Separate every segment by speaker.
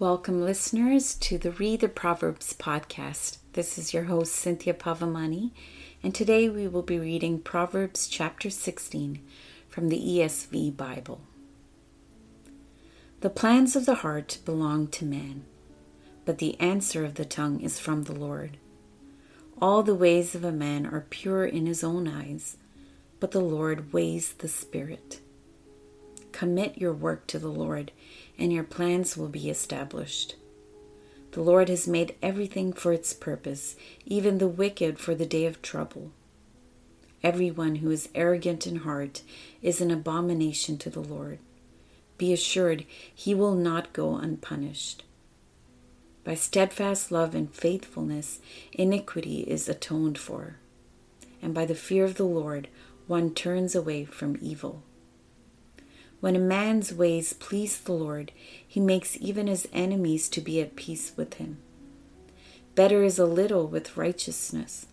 Speaker 1: Welcome, listeners, to the Read the Proverbs podcast. This is your host, Cynthia Pavamani, and today we will be reading Proverbs chapter 16 from the ESV Bible. The plans of the heart belong to man, but the answer of the tongue is from the Lord. All the ways of a man are pure in his own eyes, but the Lord weighs the spirit. Commit your work to the Lord, and your plans will be established. The Lord has made everything for its purpose, even the wicked for the day of trouble. Everyone who is arrogant in heart is an abomination to the Lord. Be assured he will not go unpunished. By steadfast love and faithfulness, iniquity is atoned for, and by the fear of the Lord, one turns away from evil. When a man's ways please the Lord, he makes even his enemies to be at peace with him. Better is a little with righteousness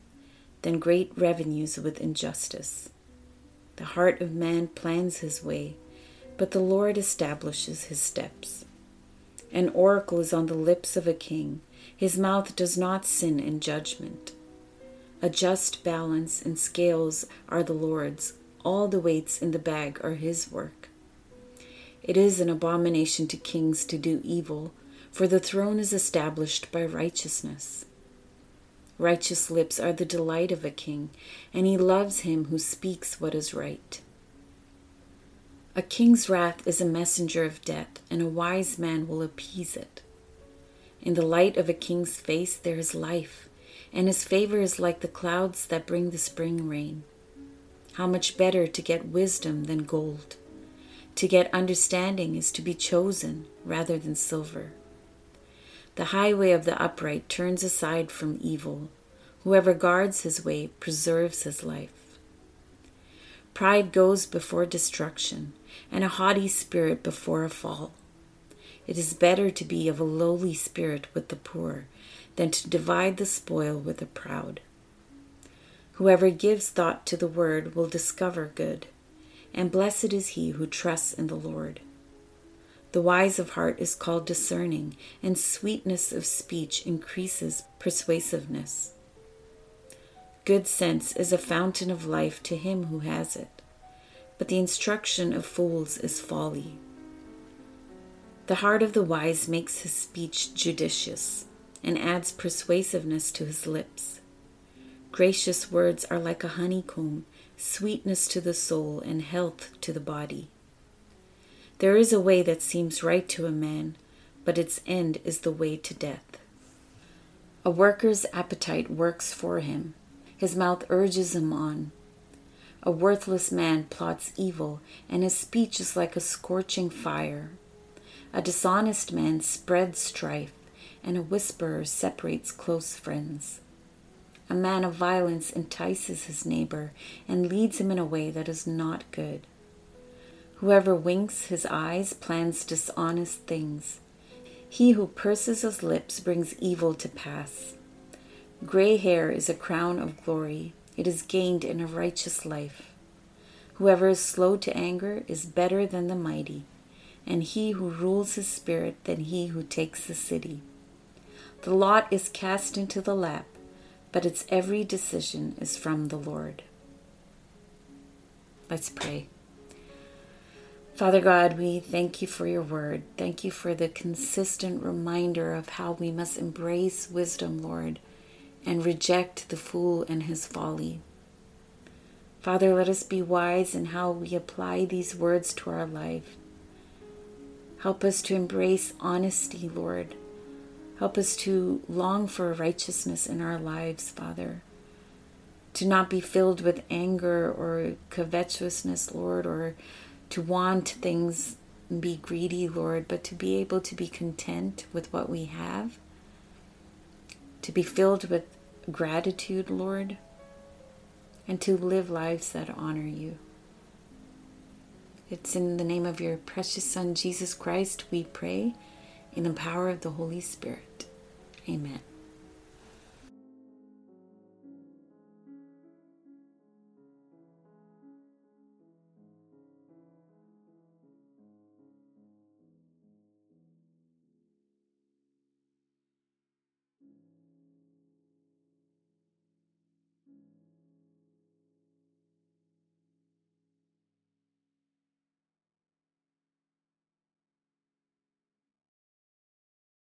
Speaker 1: than great revenues with injustice. The heart of man plans his way, but the Lord establishes his steps. An oracle is on the lips of a king, his mouth does not sin in judgment. A just balance and scales are the Lord's, all the weights in the bag are his work. It is an abomination to kings to do evil, for the throne is established by righteousness. Righteous lips are the delight of a king, and he loves him who speaks what is right. A king's wrath is a messenger of death, and a wise man will appease it. In the light of a king's face there is life, and his favor is like the clouds that bring the spring rain. How much better to get wisdom than gold! To get understanding is to be chosen rather than silver. The highway of the upright turns aside from evil. Whoever guards his way preserves his life. Pride goes before destruction, and a haughty spirit before a fall. It is better to be of a lowly spirit with the poor than to divide the spoil with the proud. Whoever gives thought to the word will discover good and blessed is he who trusts in the Lord. The wise of heart is called discerning, and sweetness of speech increases persuasiveness. Good sense is a fountain of life to him who has it, but the instruction of fools is folly. The heart of the wise makes his speech judicious and adds persuasiveness to his lips. Gracious words are like a honeycomb sweetness to the soul, and health to the body. There is a way that seems right to a man, but its end is the way to death. A worker's appetite works for him, his mouth urges him on. A worthless man plots evil, and his speech is like a scorching fire. A dishonest man spreads strife, and a whisperer separates close friends. A man of violence entices his neighbor and leads him in a way that is not good. Whoever winks his eyes plans dishonest things. He who purses his lips brings evil to pass. Gray hair is a crown of glory, it is gained in a righteous life. Whoever is slow to anger is better than the mighty, and he who rules his spirit than he who takes the city. The lot is cast into the lap but its every decision is from the Lord. Let's pray. Father God, we thank you for your word. Thank you for the consistent reminder of how we must embrace wisdom, Lord, and reject the fool and his folly. Father, let us be wise in how we apply these words to our life. Help us to embrace honesty, Lord Help us to long for righteousness in our lives, Father. To not be filled with anger or covetousness, Lord, or to want things and be greedy, Lord, but to be able to be content with what we have. To be filled with gratitude, Lord, and to live lives that honor you. It's in the name of your precious Son, Jesus Christ, we pray in the power of the Holy Spirit. Amen.